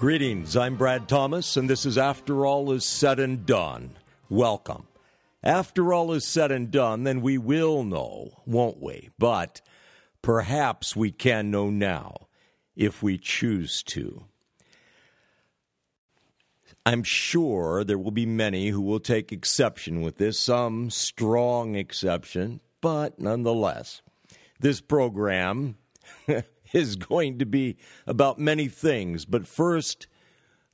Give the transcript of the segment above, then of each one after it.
Greetings, I'm Brad Thomas, and this is After All Is Said and Done. Welcome. After all is said and done, then we will know, won't we? But perhaps we can know now if we choose to. I'm sure there will be many who will take exception with this, some strong exception, but nonetheless, this program is going to be about many things. But first,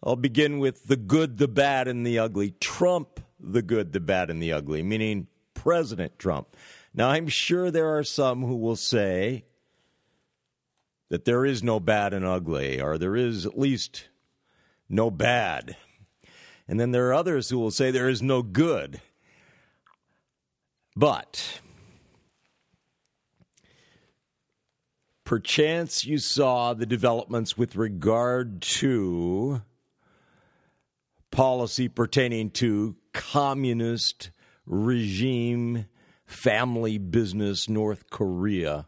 I'll begin with the good, the bad, and the ugly. Trump, the good, the bad, and the ugly, meaning President Trump. Now, I'm sure there are some who will say that there is no bad and ugly, or there is at least no bad. And then there are others who will say there is no good. But perchance you saw the developments with regard to policy pertaining to communist regime family business North Korea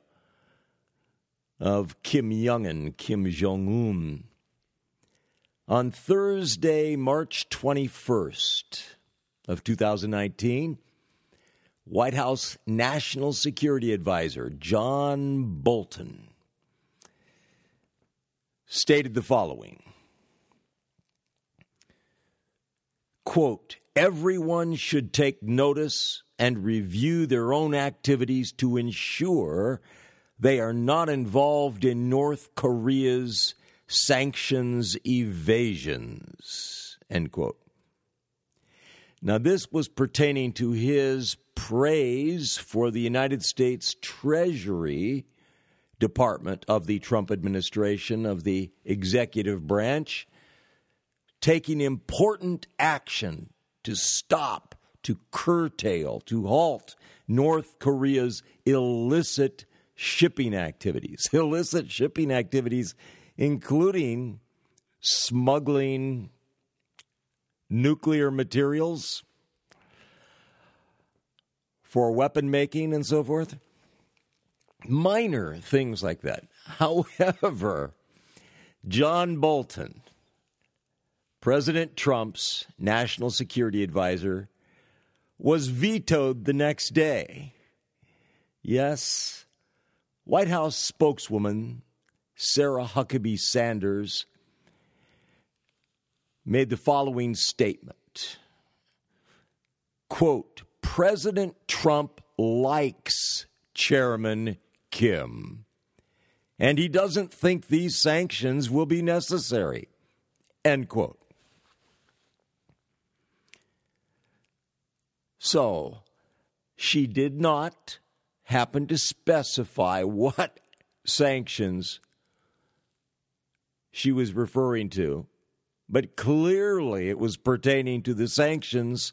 of Kim Jong un, Kim Jong un. On Thursday, March 21st of 2019, White House National Security Advisor John Bolton stated the following. Quote everyone should take notice and review their own activities to ensure they are not involved in North Korea's sanctions evasions end quote. Now this was pertaining to his praise for the United States Treasury Department of the Trump administration, of the executive branch, taking important action to stop, to curtail, to halt North Korea's illicit shipping activities. Illicit shipping activities, including smuggling nuclear materials for weapon making and so forth. Minor things like that. However, John Bolton, President Trump's national security advisor, was vetoed the next day. Yes, White House spokeswoman Sarah Huckabee Sanders made the following statement quote president trump likes chairman kim. And he doesn't think these sanctions will be necessary. End quote. So she did not happen to specify what sanctions she was referring to but clearly it was pertaining to the sanctions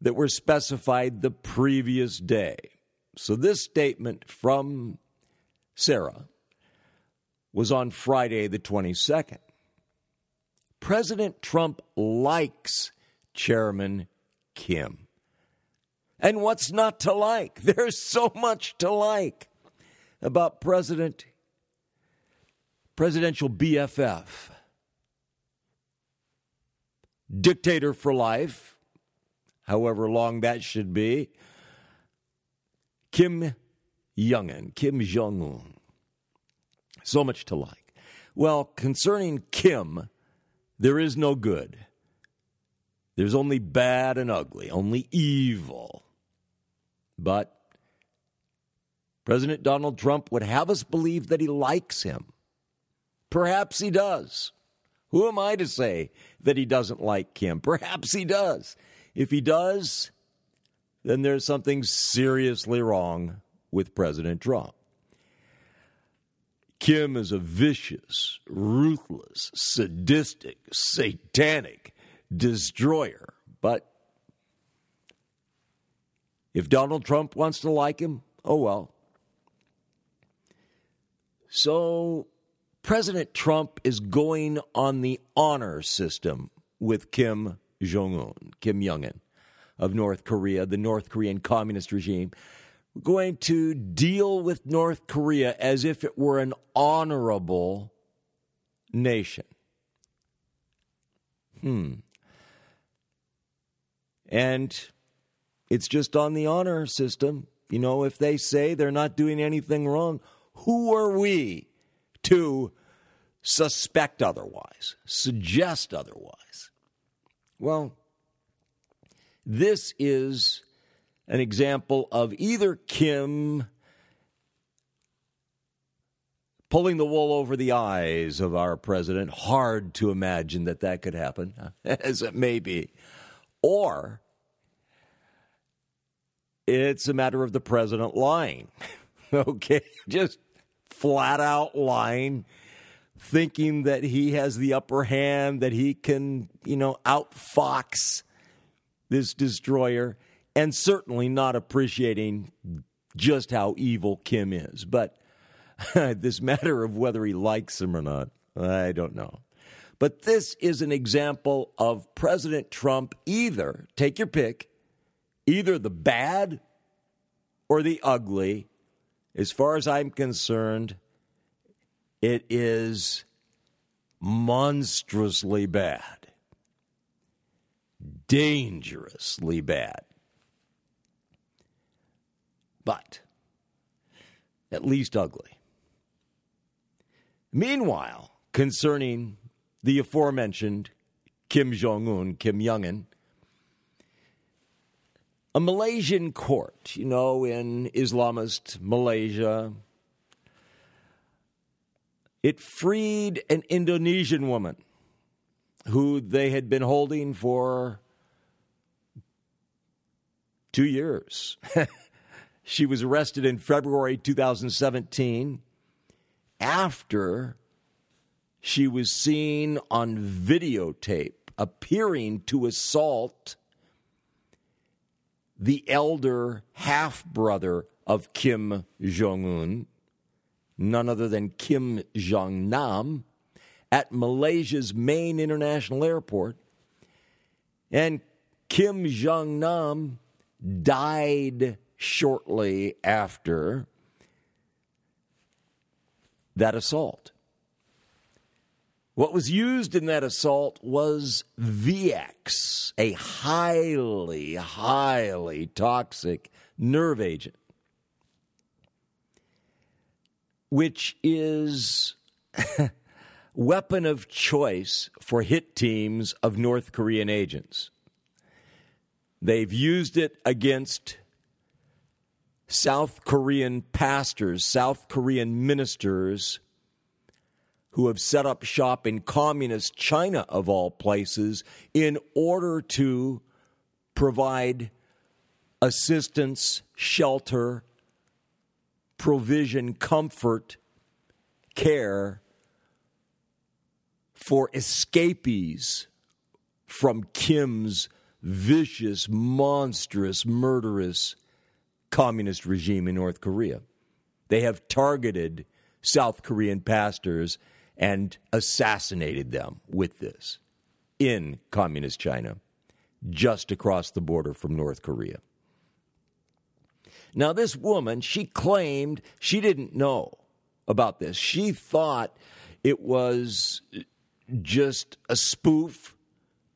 that were specified the previous day. So this statement from Sarah was on Friday, the 22nd. President Trump likes Chairman Kim. And what's not to like? There's so much to like about President presidential BFF dictator for life, however long that should be, Kim Jong un, Kim Jong un. So much to like. Well, concerning Kim, there is no good. There's only bad and ugly, only evil. But President Donald Trump would have us believe that he likes him. Perhaps he does. Who am I to say that he doesn't like Kim? Perhaps he does. If he does, then there's something seriously wrong with President Trump. Kim is a vicious, ruthless, sadistic, satanic destroyer. But if Donald Trump wants to like him, oh well. So President Trump is going on the honor system with Kim Jong un, Kim Jong un of North Korea, the North Korean communist regime. We're going to deal with North Korea as if it were an honorable nation. Hmm. And it's just on the honor system. You know, if they say they're not doing anything wrong, who are we to suspect otherwise, suggest otherwise? Well, this is an example of either Kim pulling the wool over the eyes of our president. Hard to imagine that that could happen, as it may be. Or it's a matter of the president lying. okay, just flat out lying, thinking that he has the upper hand, that he can, you know, outfox this destroyer, and certainly not appreciating just how evil Kim is. But this matter of whether he likes him or not, I don't know. But this is an example of President Trump either, take your pick, either the bad or the ugly. As far as I'm concerned, it is monstrously bad, dangerously bad. But at least ugly. Meanwhile, concerning the aforementioned Kim Jong un, Kim Jong un, a Malaysian court, you know, in Islamist Malaysia, it freed an Indonesian woman who they had been holding for two years. she was arrested in February 2017 after she was seen on videotape appearing to assault the elder half brother of Kim Jong un, none other than Kim Jong Nam, at Malaysia's main international airport. And Kim Jong Nam died shortly after that assault. What was used in that assault was VX, a highly, highly toxic nerve agent, which is weapon of choice for hit teams of North Korean agents. They've used it against South Korean pastors, South Korean ministers who have set up shop in communist China, of all places, in order to provide assistance, shelter, provision, comfort, care for escapees from Kim's vicious, monstrous, murderous communist regime in North Korea. They have targeted South Korean pastors and assassinated them with this in communist China, just across the border from North Korea. Now, this woman, she claimed she didn't know about this. She thought it was just a spoof,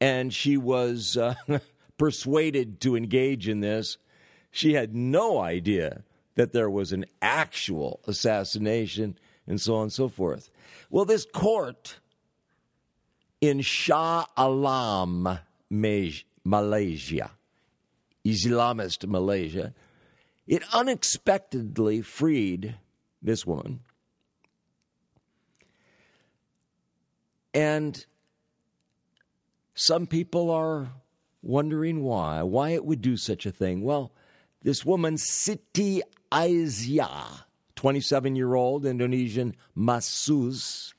and she was uh, persuaded to engage in this. She had no idea that there was an actual assassination and so on and so forth. Well, this court in Shah Alam, Malaysia, Islamist Malaysia, it unexpectedly freed this woman. And some people are wondering why, why it would do such a thing. Well, this woman, Siti Aisyah, 27 year old Indonesian masseuse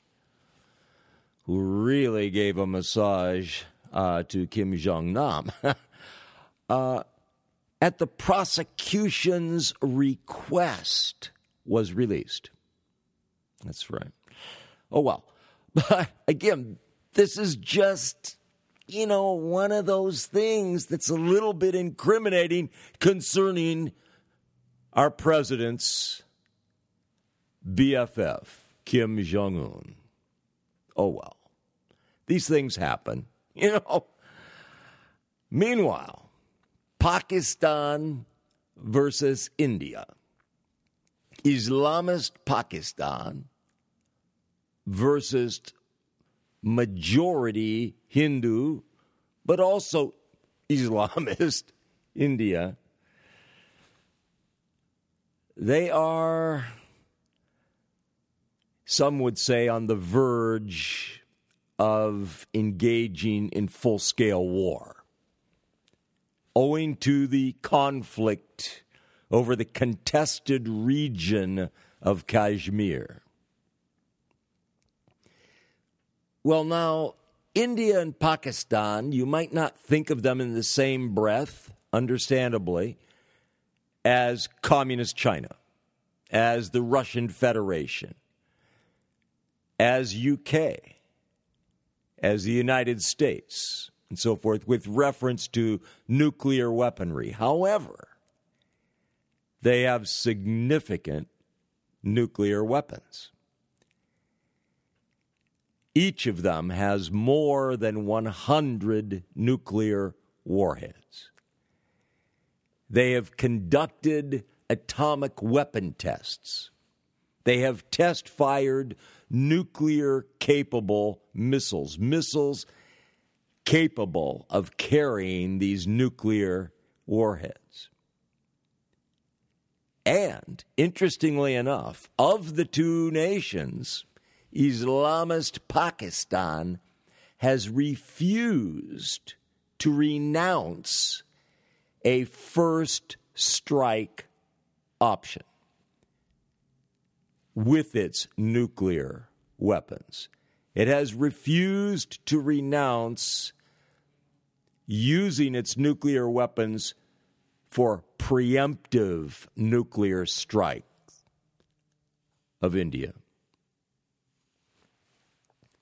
who really gave a massage uh, to Kim Jong Nam. uh, at the prosecution's request, was released. That's right. Oh, well. But again, this is just, you know, one of those things that's a little bit incriminating concerning our president's BFF, Kim Jong un. Oh well. These things happen. You know? Meanwhile, Pakistan versus India. Islamist Pakistan versus majority Hindu, but also Islamist India. They are, some would say, on the verge of engaging in full scale war, owing to the conflict over the contested region of Kashmir. Well, now, India and Pakistan, you might not think of them in the same breath, understandably, as Communist China, as the Russian Federation, as UK, as the United States, and so forth, with reference to nuclear weaponry. However, they have significant nuclear weapons. Each of them has more than 100 nuclear warheads. They have conducted atomic weapon tests. They have test fired nuclear capable missiles, missiles capable of carrying these nuclear warheads. And interestingly enough, of the two nations, Islamist Pakistan has refused to renounce a first strike option with its nuclear weapons. It has refused to renounce using its nuclear weapons for preemptive nuclear strikes of India.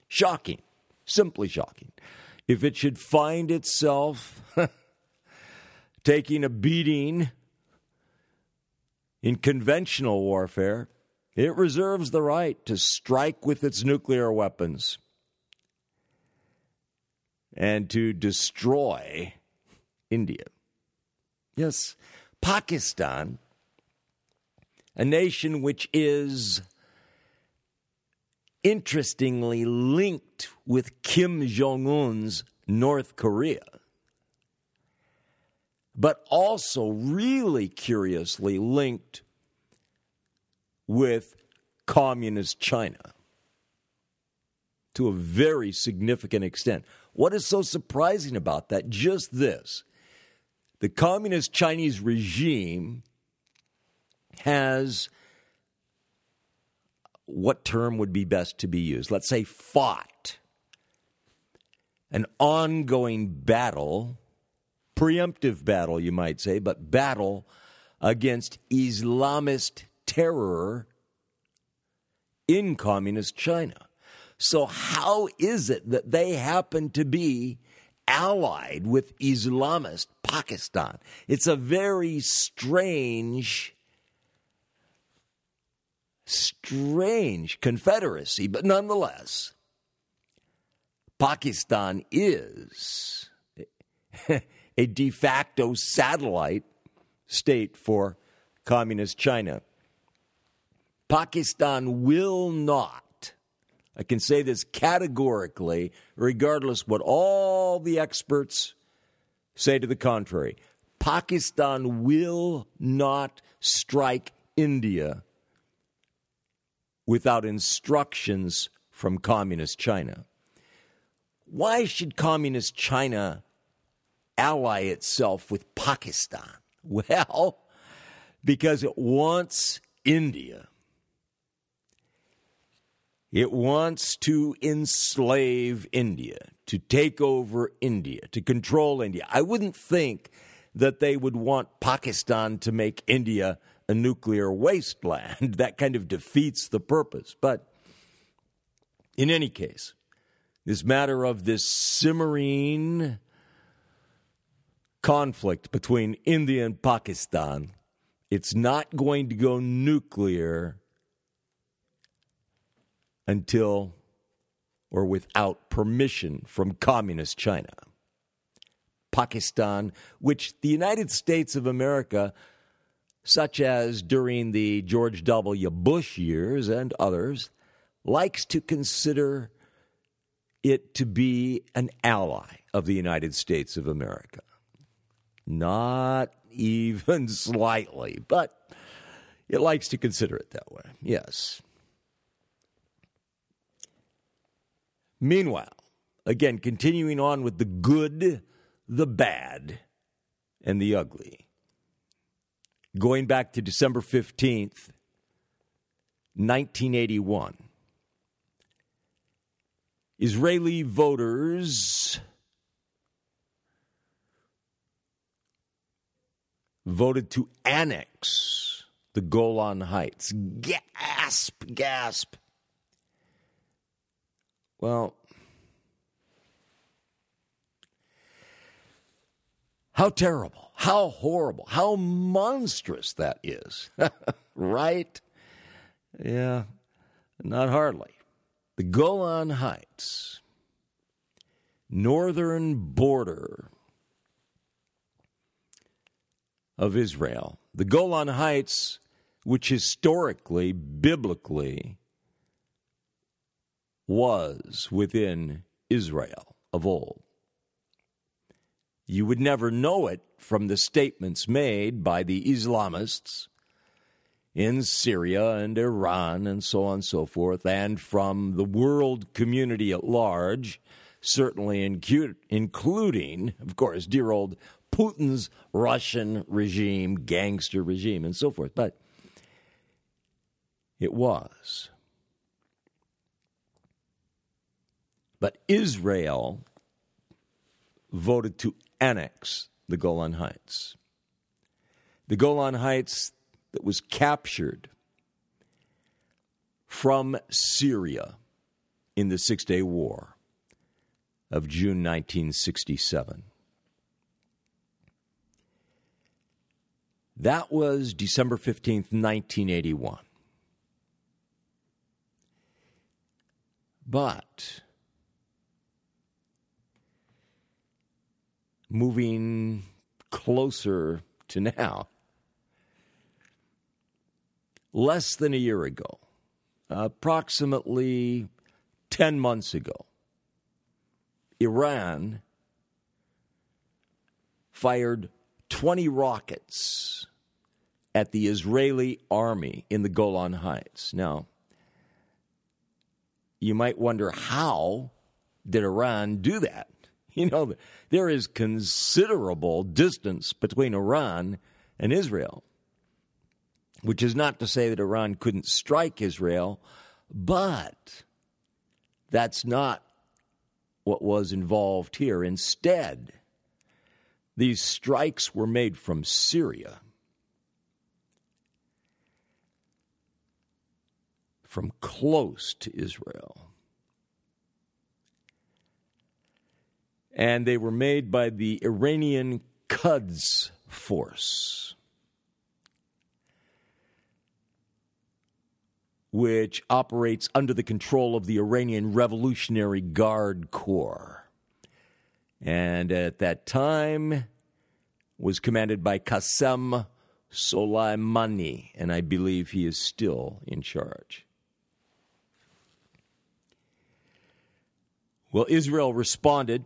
Shocking, simply shocking. If it should find itself taking a beating in conventional warfare, it reserves the right to strike with its nuclear weapons and to destroy India. Yes, Pakistan, a nation which is interestingly linked with Kim Jong un's North Korea, but also really curiously linked with Communist China to a very significant extent. What is so surprising about that? Just this the Communist Chinese regime has what term would be best to be used? Let's say fought an ongoing battle, preemptive battle, you might say, but battle against Islamist terror in communist China. So, how is it that they happen to be allied with Islamist Pakistan? It's a very strange strange confederacy, but nonetheless, Pakistan is a de facto satellite state for communist China. Pakistan will not, I can say this categorically, regardless what all the experts say to the contrary. Pakistan will not strike India without instructions from Communist China. Why should Communist China ally itself with Pakistan? Well, because it wants India. It wants to enslave India, to take over India, to control India. I wouldn't think that they would want Pakistan to make India a nuclear wasteland. that kind of defeats the purpose. But in any case, this matter of this simmering conflict between India and Pakistan, it's not going to go nuclear until or without permission from communist China. Pakistan, which the United States of America, such as during the George W. Bush years and others, likes to consider it to be an ally of the United States of America. Not even slightly, but it likes to consider it that way, yes. Meanwhile, again, continuing on with the good, the bad, and the ugly. Going back to December 15th, 1981, Israeli voters voted to annex the Golan Heights. Gasp, gasp. Well, how terrible, how horrible, how monstrous that is. right? Yeah, not hardly. The Golan Heights, northern border of Israel. The Golan Heights, which historically, biblically, was within Israel of old. You would never know it from the statements made by the Islamists in Syria and Iran and so on and so forth, and from the world community at large, certainly including, of course, dear old Putin's Russian regime, gangster regime, and so forth. But it was. But Israel voted to annex the Golan Heights. The Golan Heights that was captured from Syria in the Six Day War of June 1967. That was December 15th, 1981. But moving closer to now. Less than a year ago, approximately 10 months ago, Iran fired 20 rockets at the Israeli army in the Golan Heights. Now, you might wonder how did Iran do that? You know, there is considerable distance between Iran and Israel, which is not to say that Iran couldn't strike Israel, but that's not what was involved here. Instead, these strikes were made from Syria. From close to Israel. And they were made by the Iranian Quds Force, which operates under the control of the Iranian Revolutionary Guard Corps. And at that time was commanded by Qasem Soleimani, and I believe he is still in charge. Well, Israel responded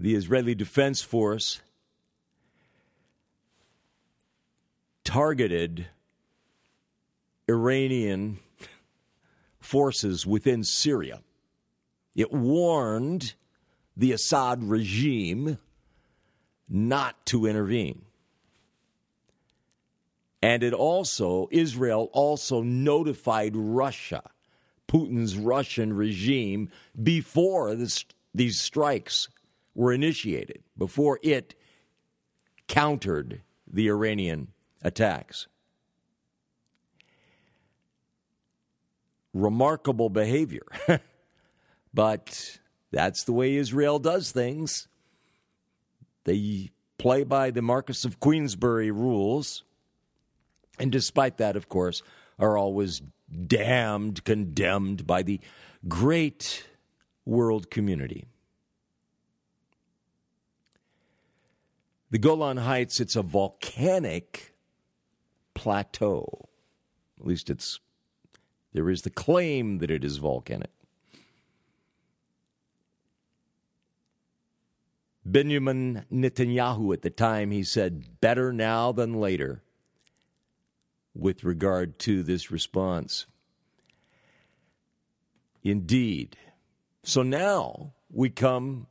the Israeli Defense Force targeted Iranian forces within Syria. It warned the Assad regime not to intervene. And it also, Israel also notified Russia, Putin's Russian regime, before this, these strikes were initiated before it countered the Iranian attacks. Remarkable behavior. but that's the way Israel does things. They play by the Marquess of Queensberry rules. And despite that, of course, are always damned, condemned by the great world community. The Golan Heights, it's a volcanic plateau. At least it's there is the claim that it is volcanic. Benjamin Netanyahu at the time, he said, better now than later with regard to this response. Indeed. So now we come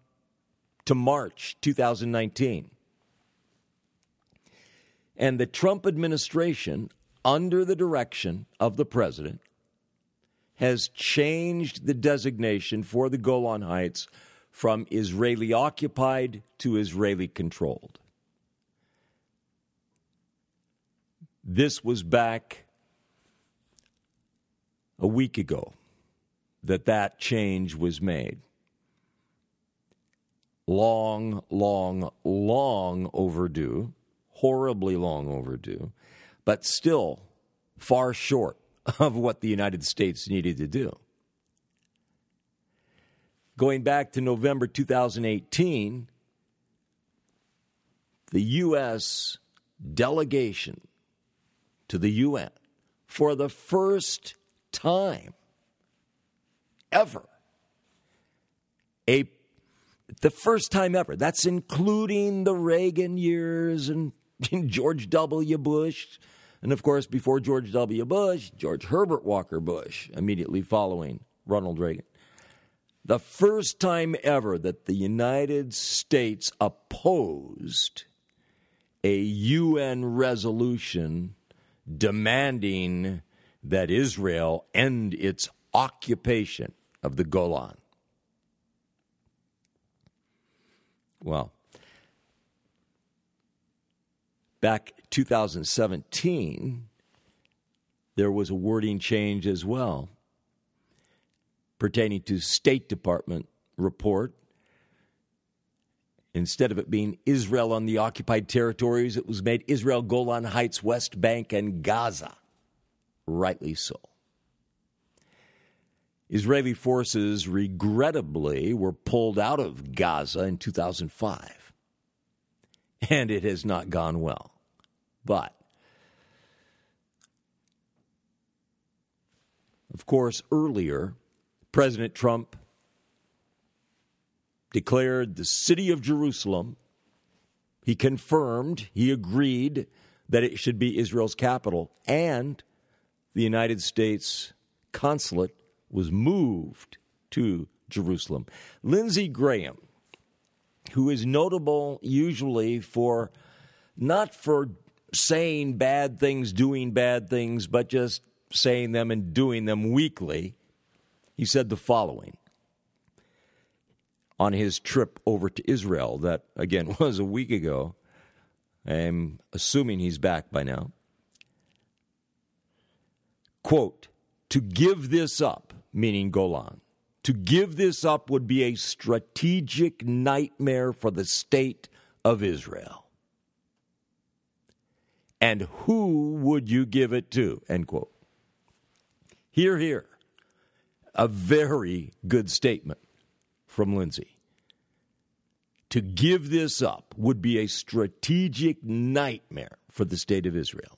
to March 2019. And the Trump administration, under the direction of the president, has changed the designation for the Golan Heights from Israeli occupied to Israeli controlled. This was back a week ago that that change was made. Long, long, long overdue, horribly long overdue, but still far short of what the United States needed to do. Going back to November 2018, the U.S. delegation to the UN for the first time ever. A the first time ever. That's including the Reagan years and George W. Bush. And of course, before George W. Bush, George Herbert Walker Bush, immediately following Ronald Reagan. The first time ever that the United States opposed a UN resolution demanding that Israel end its occupation of the Golan. Well, back 2017, there was a wording change as well pertaining to State Department report. Instead of it being Israel on the occupied territories, it was made Israel, Golan Heights, West Bank, and Gaza. Rightly so. Israeli forces regrettably were pulled out of Gaza in 2005. And it has not gone well. But, of course, earlier, President Trump declared the city of Jerusalem. He confirmed, he agreed that it should be Israel's capital, and the United States consulate was moved to Jerusalem. Lindsey Graham, who is notable usually for not for saying bad things, doing bad things, but just saying them and doing them weakly, he said the following on his trip over to Israel, that again was a week ago. I'm assuming he's back by now. Quote, to give this up, meaning Golan, to give this up would be a strategic nightmare for the state of Israel. And who would you give it to? End quote. Hear, hear. A very good statement from Lindsey. To give this up would be a strategic nightmare for the state of Israel.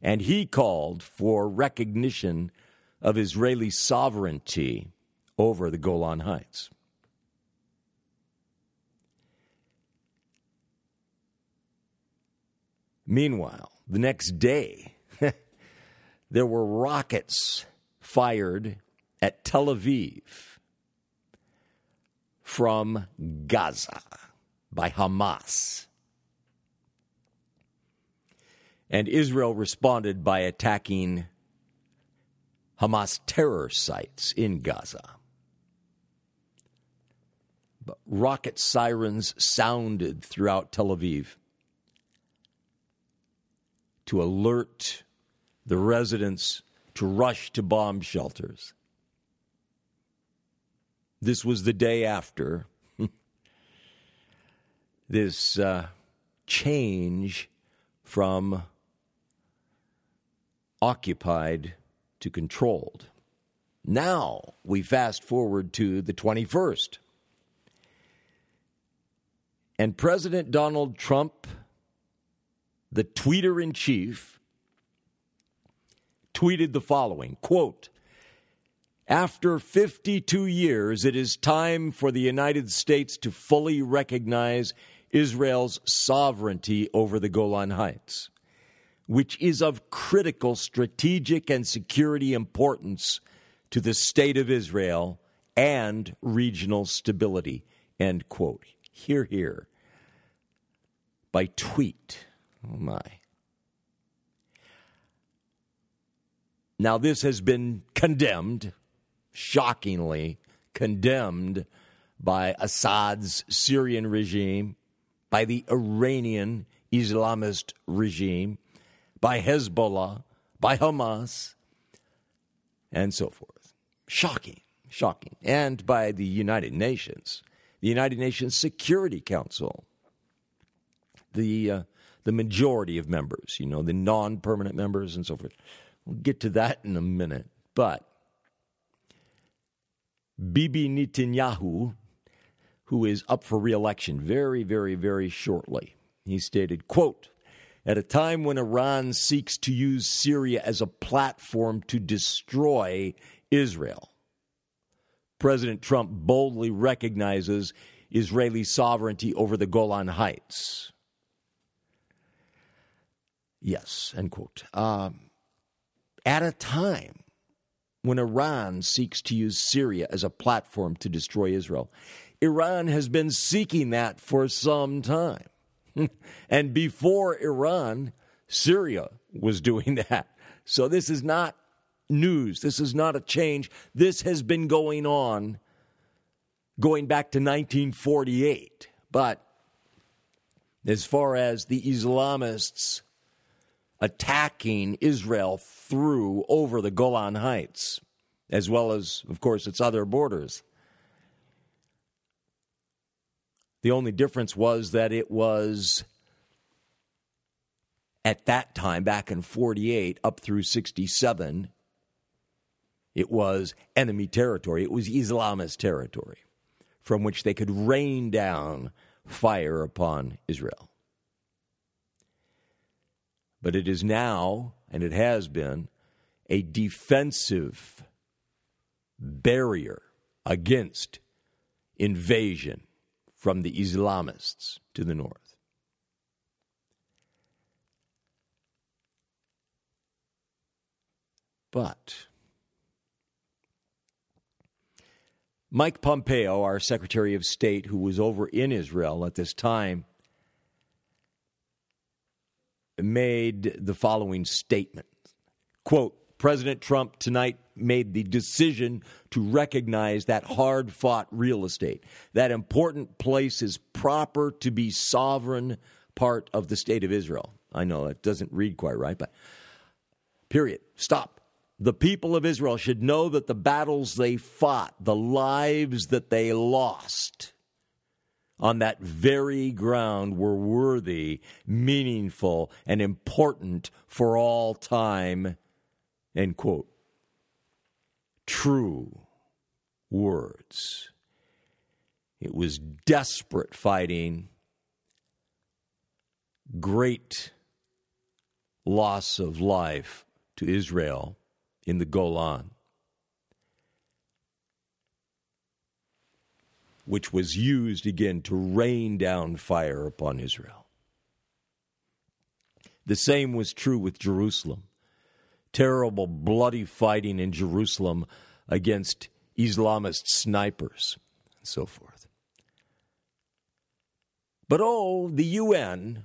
And he called for recognition of Israeli sovereignty over the Golan Heights. Meanwhile, the next day, there were rockets fired at Tel Aviv from Gaza by Hamas. And Israel responded by attacking Hamas terror sites in Gaza. But rocket sirens sounded throughout Tel Aviv to alert the residents to rush to bomb shelters. This was the day after this uh, change from occupied to controlled. Now we fast forward to the 21st. And President Donald Trump, the tweeter in chief, tweeted the following quote, after 52 years, it is time for the United States to fully recognize Israel's sovereignty over the Golan Heights, which is of critical strategic and security importance to the state of Israel and regional stability. End quote. Hear, hear. By tweet. Oh my. Now, this has been condemned shockingly condemned by Assad's Syrian regime, by the Iranian Islamist regime, by Hezbollah, by Hamas, and so forth. Shocking, shocking. And by the United Nations, the United Nations Security Council, the, uh, the majority of members, you know, the non permanent members and so forth. We'll get to that in a minute. But Bibi Netanyahu, who is up for reelection very, very, very shortly. He stated, quote, at a time when Iran seeks to use Syria as a platform to destroy Israel, President Trump boldly recognizes Israeli sovereignty over the Golan Heights. Yes, end quote. Um, at a time when Iran seeks to use Syria as a platform to destroy Israel. Iran has been seeking that for some time. and before Iran, Syria was doing that. So this is not news. This is not a change. This has been going on going back to 1948. But as far as the Islamists attacking Israel through over the Golan Heights, as well as, of course, its other borders. The only difference was that it was at that time, back in 48 up through 67, it was enemy territory. It was Islamist territory from which they could rain down fire upon Israel. But it is now, and it has been, a defensive barrier against invasion from the Islamists to the north. But Mike Pompeo, our Secretary of State, who was over in Israel at this time, made the following statement quote president trump tonight made the decision to recognize that hard fought real estate. That important place is proper to be sovereign part of the state of israel. I know it doesn't read quite right but period. Stop. The people of israel should know that the battles they fought the lives that they lost on that very ground were worthy, meaningful, and important for all time. End quote. True words. It was desperate fighting, great loss of life to Israel in the Golan. which was used again to rain down fire upon Israel. The same was true with Jerusalem. Terrible, bloody fighting in Jerusalem against Islamist snipers and so forth. But oh, the UN,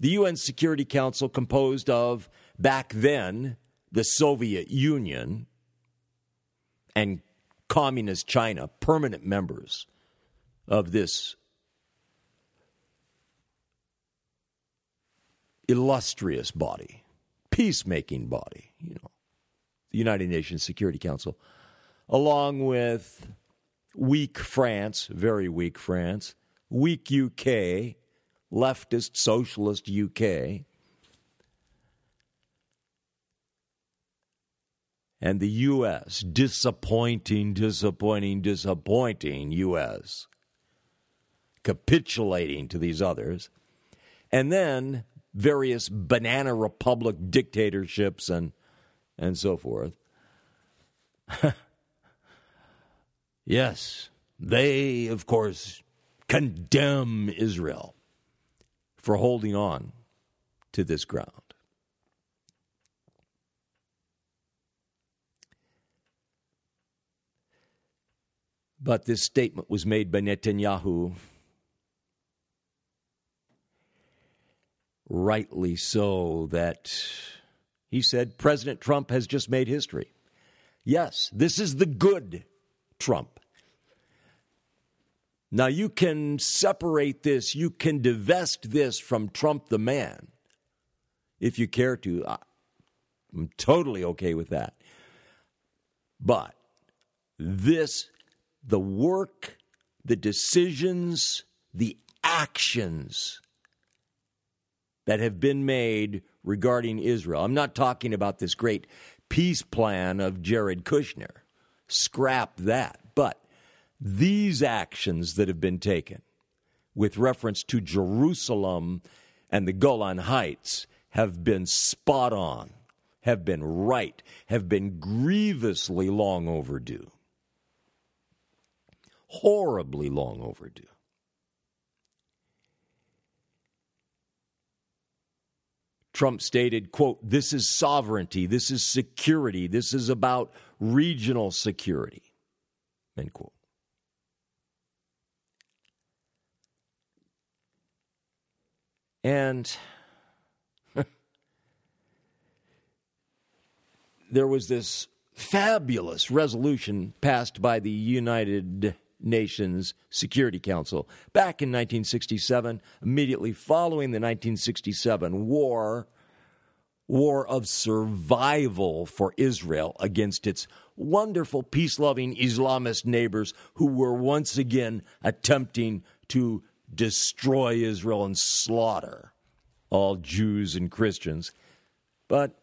the UN Security Council, composed of back then the Soviet Union and communist China, permanent members of this illustrious body, peacemaking body, you know, the United Nations Security Council, along with weak France, very weak France, weak UK, leftist socialist UK, and the U.S., disappointing, disappointing, disappointing U.S., capitulating to these others, and then various banana republic dictatorships and, and so forth. yes, they, of course, condemn Israel for holding on to this ground. But this statement was made by Netanyahu, rightly so, that he said President Trump has just made history. Yes, this is the good Trump. Now, you can separate this, you can divest this from Trump the man if you care to. I'm totally okay with that. But this the work, the decisions, the actions that have been made regarding Israel. I'm not talking about this great peace plan of Jared Kushner. Scrap that. But these actions that have been taken with reference to Jerusalem and the Golan Heights have been spot on, have been right, have been grievously long overdue horribly long overdue. Trump stated, quote, this is sovereignty, this is security, this is about regional security, end quote. And there was this fabulous resolution passed by the United Nations Security Council. Back in 1967, immediately following the 1967 war, war of survival for Israel against its wonderful peace loving Islamist neighbors who were once again attempting to destroy Israel and slaughter all Jews and Christians. But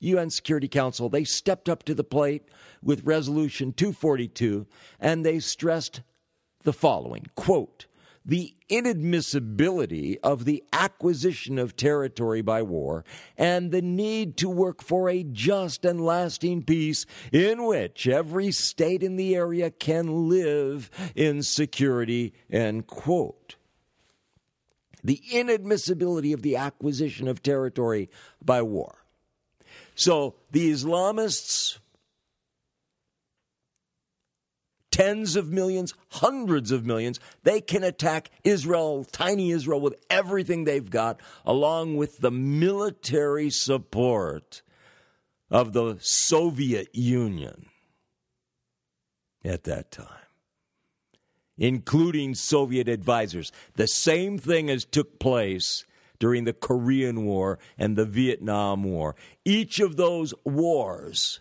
UN Security Council, they stepped up to the plate with Resolution 242 and they stressed the following quote, the inadmissibility of the acquisition of territory by war and the need to work for a just and lasting peace in which every state in the area can live in security, end quote. The inadmissibility of the acquisition of territory by war. So the Islamists, tens of millions, hundreds of millions, they can attack Israel, tiny Israel, with everything they've got, along with the military support of the Soviet Union at that time including Soviet advisors. The same thing as took place during the Korean War and the Vietnam War. Each of those wars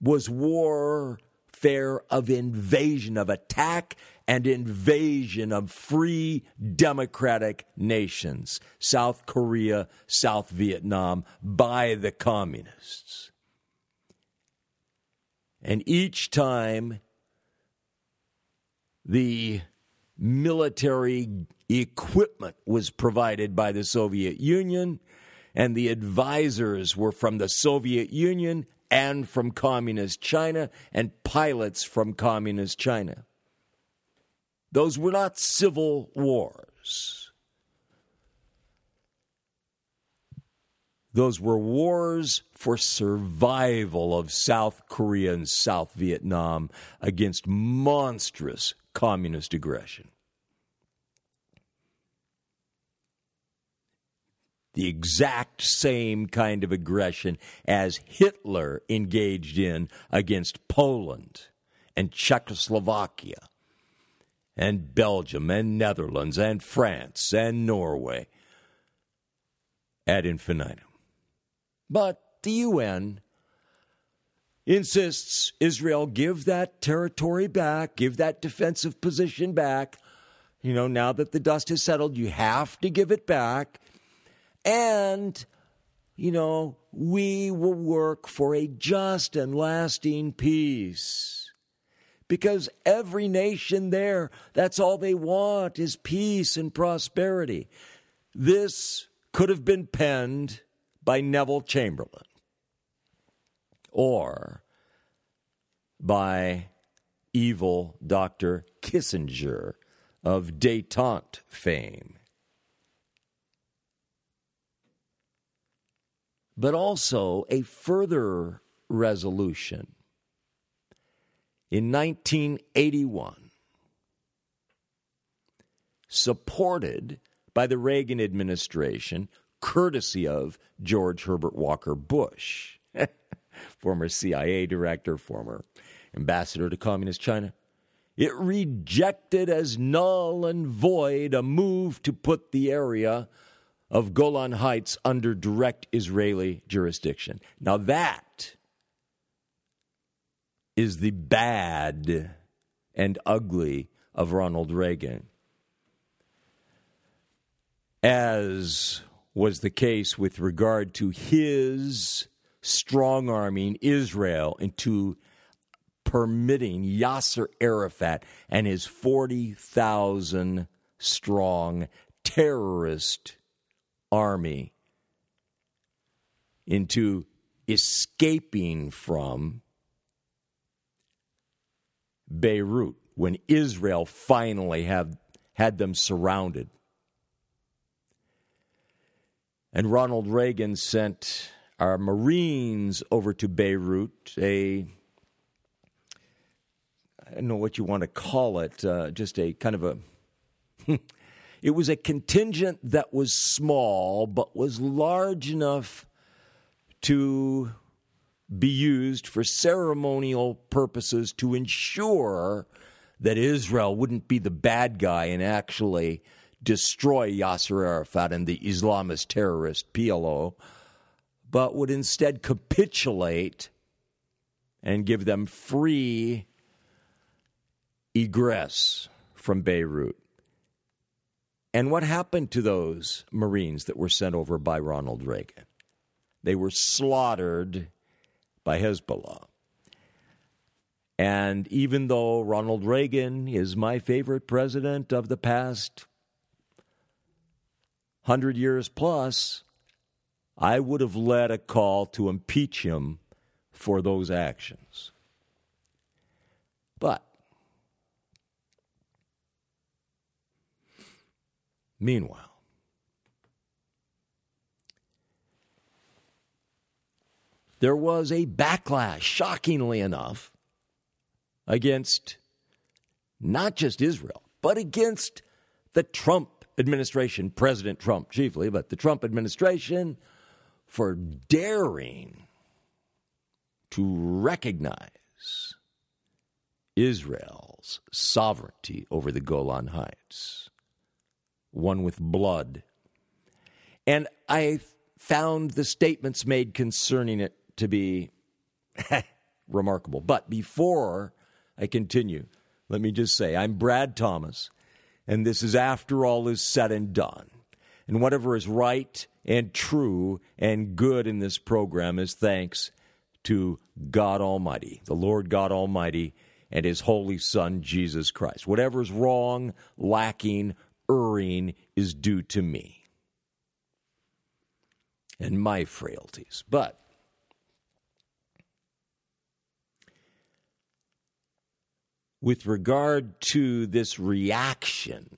was warfare of invasion, of attack and invasion of free democratic nations, South Korea, South Vietnam, by the communists. And each time the military equipment was provided by the Soviet Union, and the advisors were from the Soviet Union and from Communist China, and pilots from Communist China. Those were not civil wars. Those were wars for survival of South Korea and South Vietnam against monstrous communist aggression. The exact same kind of aggression as Hitler engaged in against Poland and Czechoslovakia and Belgium and Netherlands and France and Norway ad infinitum. But the UN insists Israel give that territory back, give that defensive position back. You know, now that the dust has settled, you have to give it back. And you know, we will work for a just and lasting peace. Because every nation there, that's all they want is peace and prosperity. This could have been penned by Neville Chamberlain or by evil Dr. Kissinger of detente fame. But also a further resolution in 1981, supported by the Reagan administration, courtesy of George Herbert Walker Bush, former CIA director, former ambassador to Communist China. It rejected as null and void a move to put the area of Golan Heights under direct Israeli jurisdiction. Now, that is the bad and ugly of Ronald Reagan. As was the case with regard to his strong arming Israel into permitting Yasser Arafat and his 40,000 strong terrorist army into escaping from Beirut when Israel finally have, had them surrounded. And Ronald Reagan sent our Marines over to Beirut, a I don't know what you want to call it, uh, just a kind of a. it was a contingent that was small, but was large enough to be used for ceremonial purposes to ensure that Israel wouldn't be the bad guy and actually destroy Yasser Arafat and the Islamist terrorist PLO, but would instead capitulate and give them free egress from Beirut. And what happened to those Marines that were sent over by Ronald Reagan? They were slaughtered by Hezbollah. And even though Ronald Reagan is my favorite president of the past hundred years plus, I would have led a call to impeach him for those actions. But Meanwhile, there was a backlash, shockingly enough, against not just Israel, but against the Trump administration, President Trump chiefly, but the Trump administration for daring to recognize Israel's sovereignty over the Golan Heights won with blood. And I found the statements made concerning it to be remarkable. But before I continue, let me just say I'm Brad Thomas, and this is after all is said and done. And whatever is right and true and good in this program is thanks to God Almighty, the Lord God Almighty, and His Holy Son, Jesus Christ. Whatever is wrong, lacking, erring is due to me and my frailties. But with regard to this reaction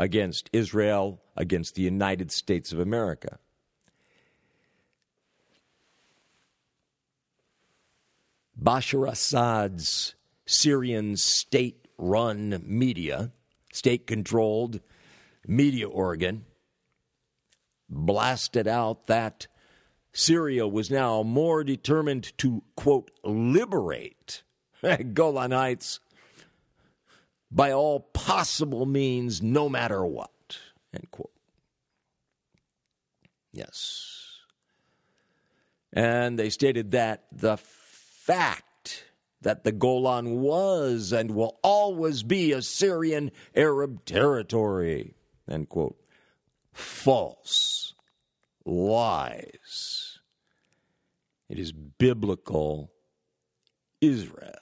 against Israel, against the United States of America, Bashar Assad's Syrian state run media state controlled media organ blasted out that Syria was now more determined to, quote, liberate Golan Heights by all possible means, no matter what, end quote. Yes. And they stated that the fact that the Golan was and will always be a Syrian Arab territory. End quote. False. lies. It is biblical Israel.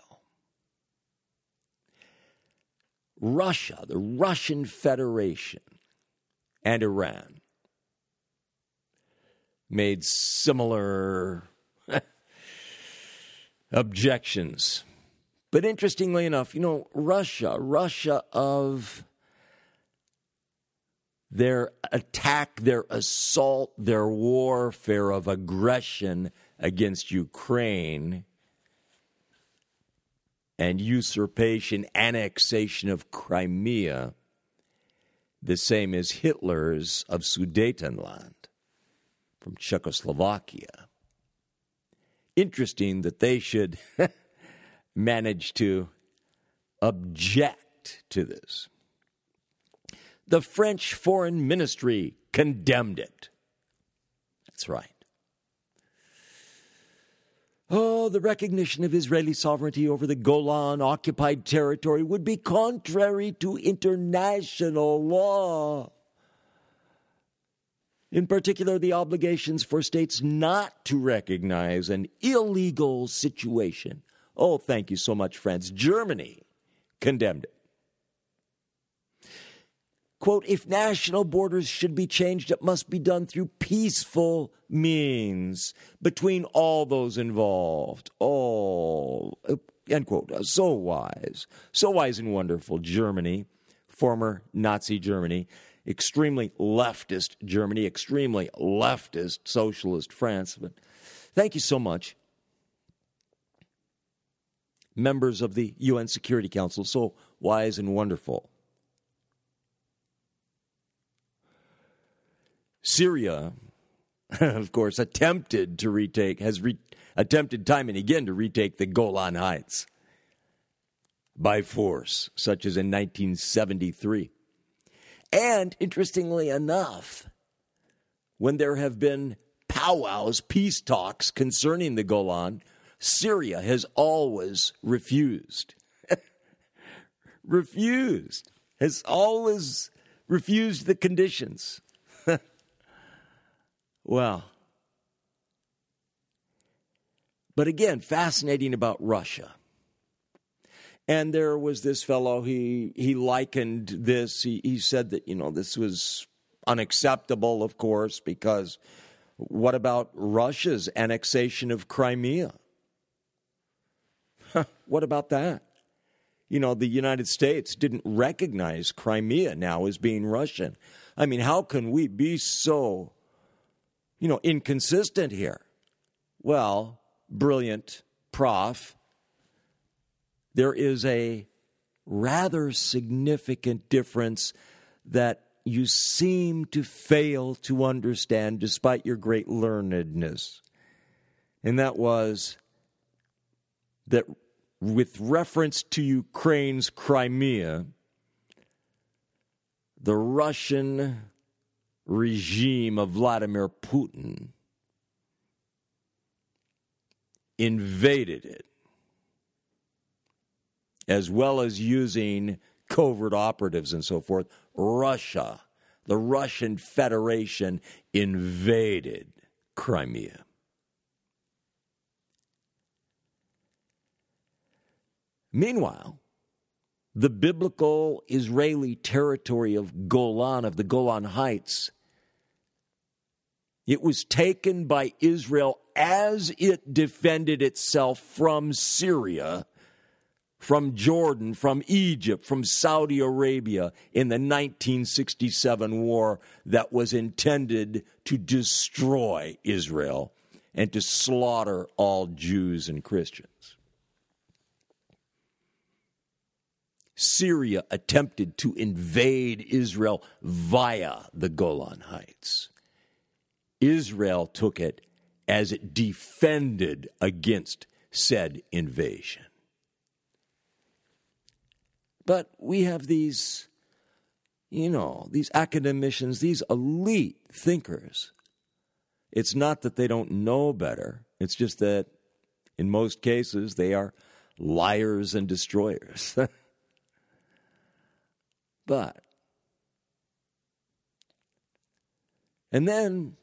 Russia, the Russian Federation, and Iran made similar objections. But interestingly enough, you know, Russia, Russia of their attack, their assault, their warfare of aggression against Ukraine and usurpation, annexation of Crimea, the same as Hitler's of Sudetenland from Czechoslovakia. Interesting that they should manage to object to this. The French Foreign Ministry condemned it. That's right. Oh, the recognition of Israeli sovereignty over the Golan occupied territory would be contrary to international law. In particular, the obligations for states not to recognize an illegal situation. Oh, thank you so much, France. Germany condemned it. Quote, if national borders should be changed, it must be done through peaceful means between all those involved. Oh, end quote. Uh, so wise. So wise and wonderful. Germany, former Nazi Germany, extremely leftist Germany, extremely leftist socialist France. But thank you so much. Members of the UN Security Council, so wise and wonderful. Syria, of course, attempted to retake, has re- attempted time and again to retake the Golan Heights by force, such as in 1973. And interestingly enough, when there have been powwows, peace talks concerning the Golan, Syria has always refused. refused. Has always refused the conditions. Well, but again, fascinating about Russia. And there was this fellow, he, he likened this, he, he said that, you know, this was unacceptable, of course, because what about Russia's annexation of Crimea? what about that? You know, the United States didn't recognize Crimea now as being Russian. I mean, how can we be so you know, inconsistent here? Well, brilliant prof, there is a rather significant difference that you seem to fail to understand despite your great learnedness. And that was that with reference to Ukraine's Crimea, the Russian regime of Vladimir Putin invaded it, as well as using covert operatives and so forth. Russia, the Russian Federation, invaded Crimea. Meanwhile, the biblical Israeli territory of Golan, of the Golan Heights, it was taken by Israel as it defended itself from Syria, from Jordan, from Egypt, from Saudi Arabia in the 1967 war that was intended to destroy Israel and to slaughter all Jews and Christians. Syria attempted to invade Israel via the Golan Heights. Israel took it as it defended against said invasion. But we have these, you know, these academicians, these elite thinkers. It's not that they don't know better, it's just that in most cases they are liars and destroyers. but, and then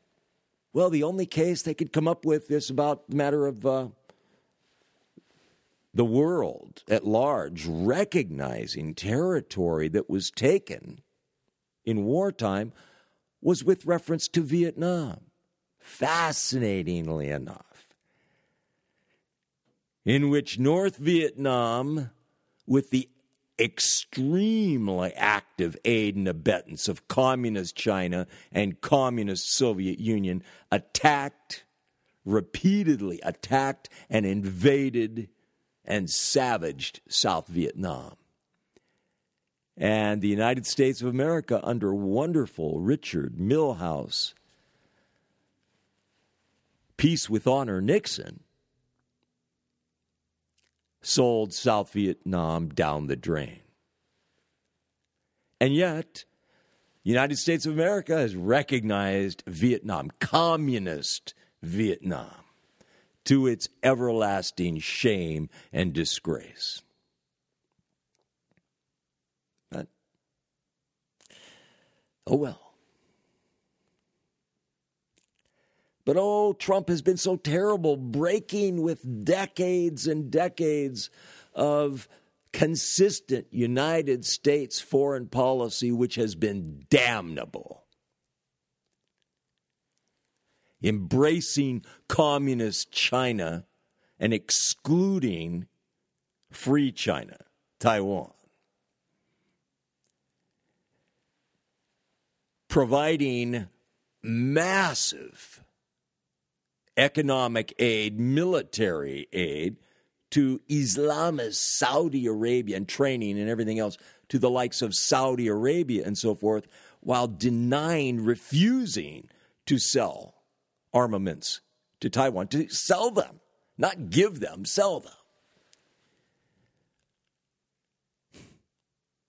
Well, the only case they could come up with is about the matter of uh, the world at large recognizing territory that was taken in wartime was with reference to Vietnam. Fascinatingly enough, in which North Vietnam, with the extremely active aid and abetance of communist China and communist Soviet Union, attacked, repeatedly attacked and invaded and savaged South Vietnam. And the United States of America, under wonderful Richard Milhous, Peace with Honor Nixon, sold South Vietnam down the drain. And yet, the United States of America has recognized Vietnam, communist Vietnam, to its everlasting shame and disgrace. But, Oh well. But oh, Trump has been so terrible, breaking with decades and decades of consistent United States foreign policy, which has been damnable. Embracing communist China and excluding free China, Taiwan. providing massive economic aid, military aid to Islamist Saudi Arabia and training and everything else to the likes of Saudi Arabia and so forth, while denying, refusing to sell armaments to Taiwan, to sell them, not give them, sell them.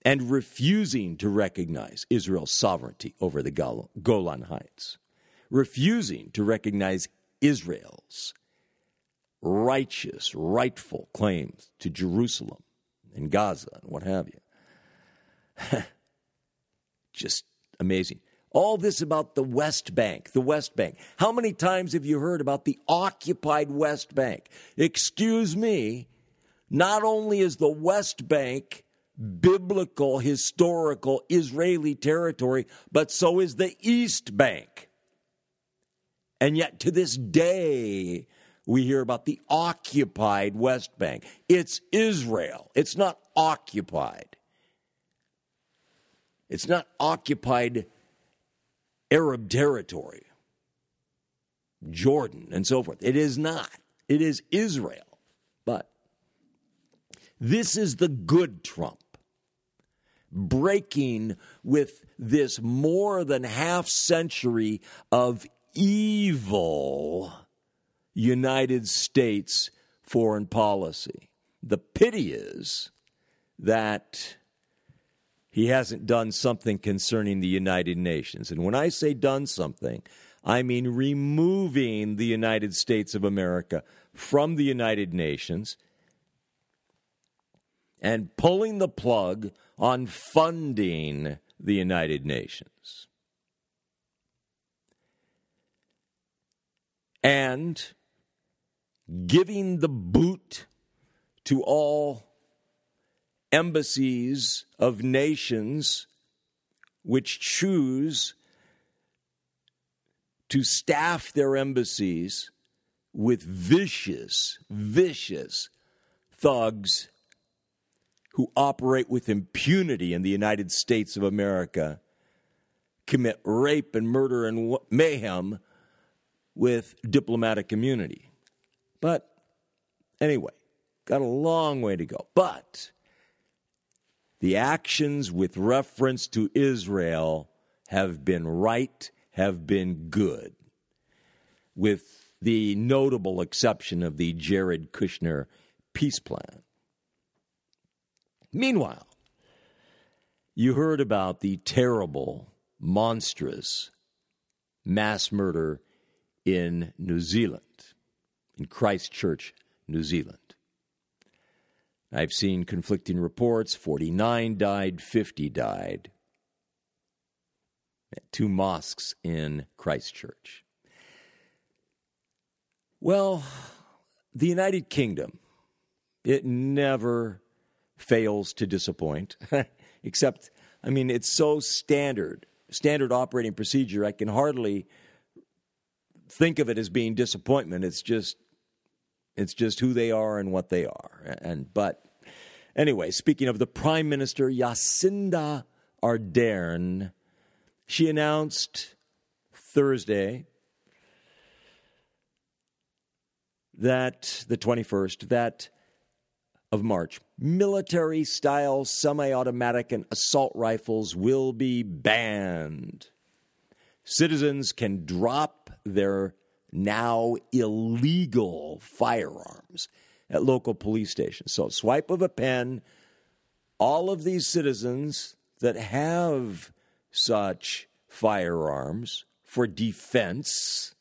and refusing to recognize Israel's sovereignty over the Golan Heights, refusing to recognize Israel's righteous, rightful claims to Jerusalem and Gaza and what have you. Just amazing. All this about the West Bank, the West Bank. How many times have you heard about the occupied West Bank? Excuse me, not only is the West Bank biblical, historical Israeli territory, but so is the East Bank. And yet, to this day, we hear about the occupied West Bank. It's Israel, it's not occupied. It's not occupied Arab territory, Jordan, and so forth. It is not. It is Israel. But this is the good Trump breaking with this more than half century of evil United States foreign policy. The pity is that he hasn't done something concerning the United Nations. And when I say done something, I mean removing the United States of America from the United Nations and pulling the plug on funding the United Nations. And giving the boot to all embassies of nations which choose to staff their embassies with vicious, vicious thugs who operate with impunity in the United States of America commit rape and murder and mayhem with diplomatic immunity. But anyway, got a long way to go. But the actions with reference to Israel have been right, have been good, with the notable exception of the Jared Kushner peace plan. Meanwhile, you heard about the terrible, monstrous mass murder in New Zealand, in Christchurch, New Zealand. I've seen conflicting reports 49 died, 50 died. At two mosques in Christchurch. Well, the United Kingdom, it never fails to disappoint, except, I mean, it's so standard, standard operating procedure, I can hardly think of it as being disappointment. It's just, it's just who they are and what they are. And, but anyway, speaking of the Prime Minister, Jacinda Ardern, she announced Thursday that the 21st, that of March, military style semi automatic and assault rifles will be banned. Citizens can drop their now illegal firearms at local police stations. So, swipe of a pen, all of these citizens that have such firearms for defense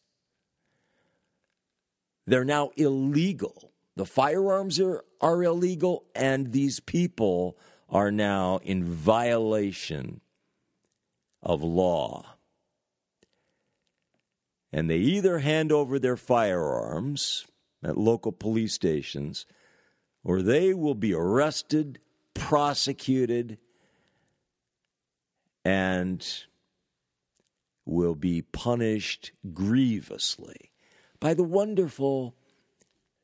they're now illegal. The firearms are, are illegal, and these people are now in violation of law. And they either hand over their firearms at local police stations or they will be arrested, prosecuted, and will be punished grievously by the wonderful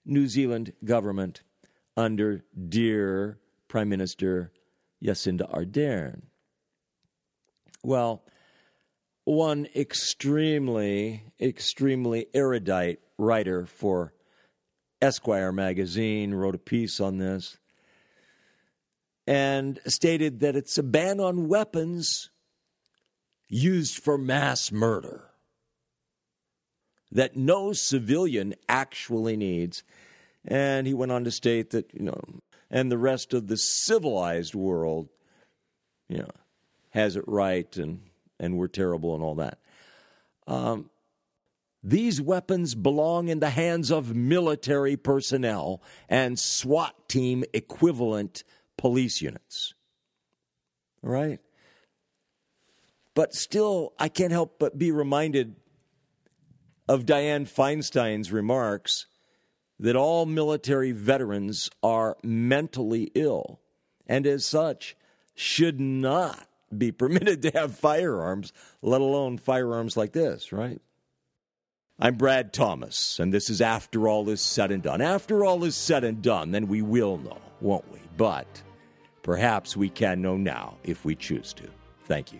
New Zealand government under dear Prime Minister Jacinda Ardern. Well, one extremely, extremely erudite writer for Esquire magazine wrote a piece on this and stated that it's a ban on weapons used for mass murder that no civilian actually needs. And he went on to state that, you know, and the rest of the civilized world, you know, has it right and, and we're terrible and all that. Um, these weapons belong in the hands of military personnel and SWAT team equivalent police units. Right? But still, I can't help but be reminded of Dianne Feinstein's remarks that all military veterans are mentally ill and, as such, should not be permitted to have firearms, let alone firearms like this, right? I'm Brad Thomas, and this is After All Is Said and Done. After all is said and done, then we will know, won't we? But perhaps we can know now if we choose to. Thank you.